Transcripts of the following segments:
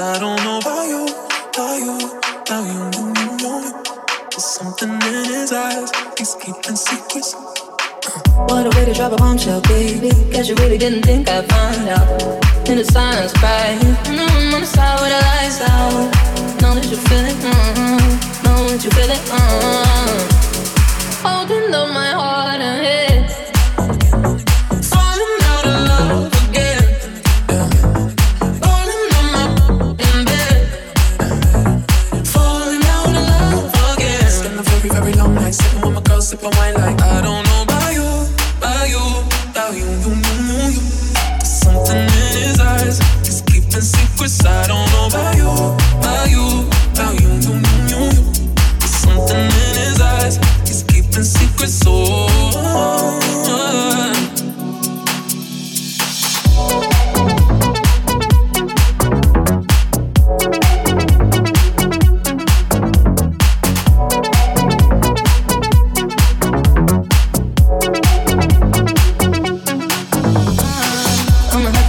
I don't know about you, about you, about you. There's something in his eyes. He's keeping secrets. What a way to drop a bombshell, baby. Guess you really didn't think I'd find out. In the silence, crying. Mm-hmm, on the side where the lights out. Know that you feel it. Mm-hmm. Know that you feel it. Mm-hmm. Holding up my heart and head. Keeping secrets.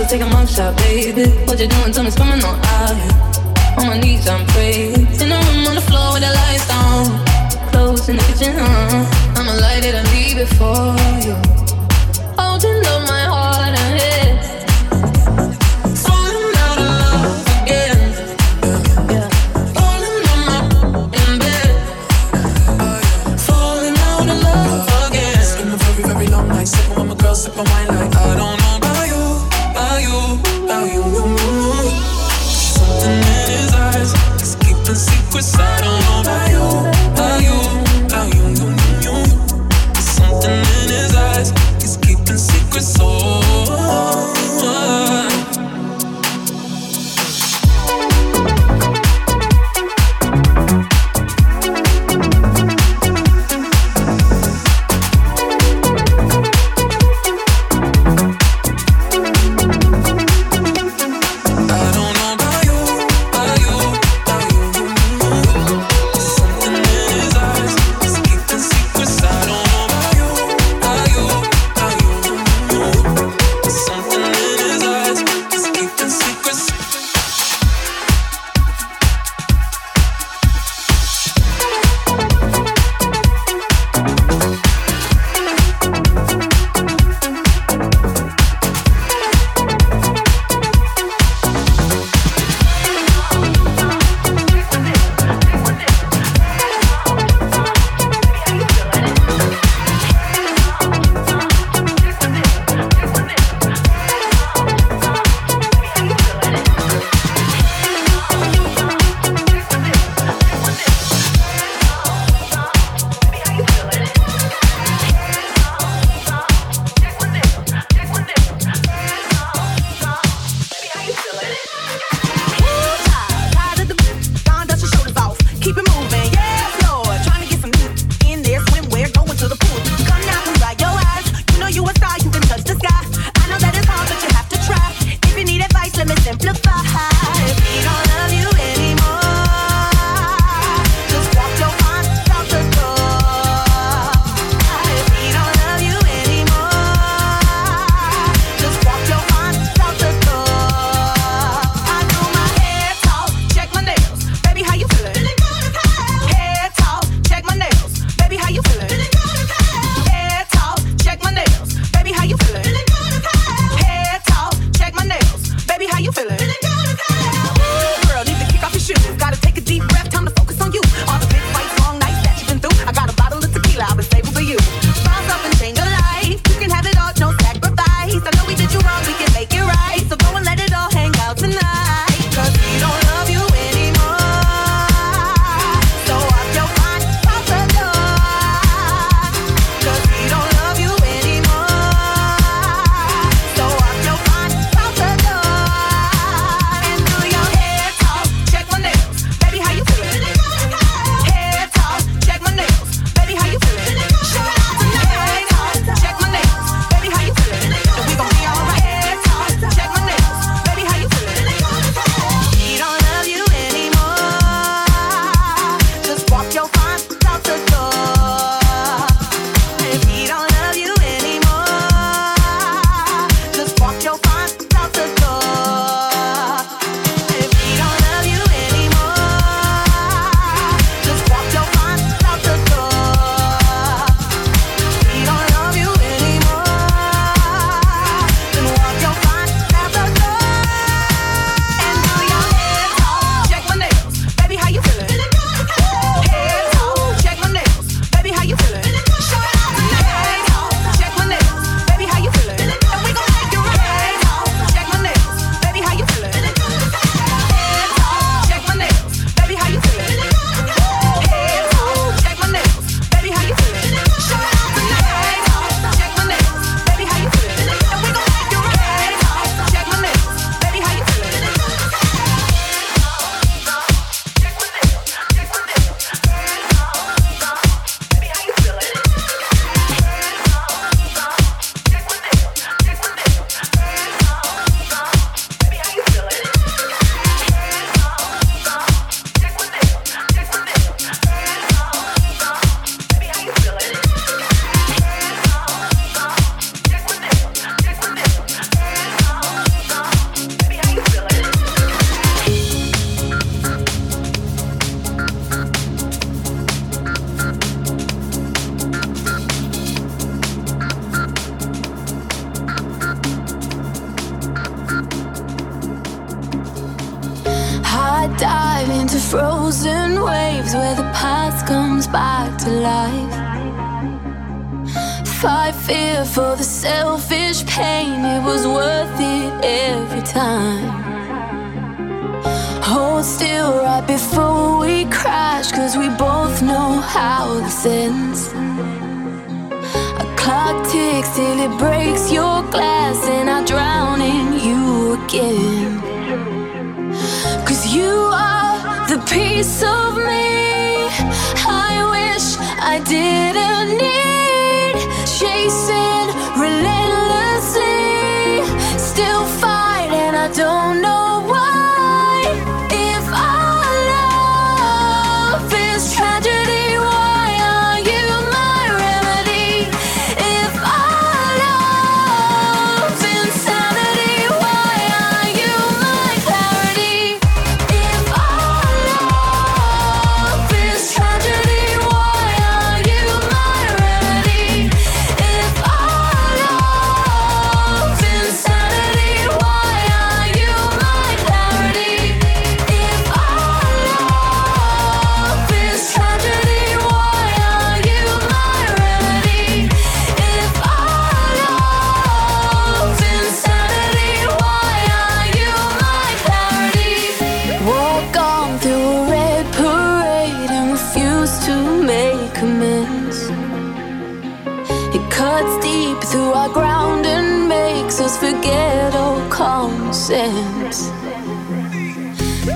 Take a mugshot, baby. What you doing to me? Coming on out. On my knees, I'm praying. In the room on the floor with the lights down. Clothes in the kitchen, uh. I'ma light it and leave it for you. Holding up my heart and head. Falling on wine like I don't know about you, about you. Something in his eyes, he's keeping secrets. I don't know frozen waves where the past comes back to life. Fight fear for the selfish pain, it was worth it every time. Hold still right before we crash, cause we both know how this ends. A clock ticks till it breaks your glass, piece of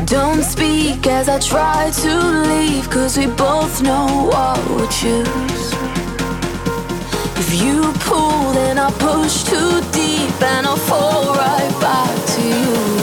Don't speak as I try to leave, cause we both know what we'll choose. If you pull, then I'll push too deep and I'll fall right back to you.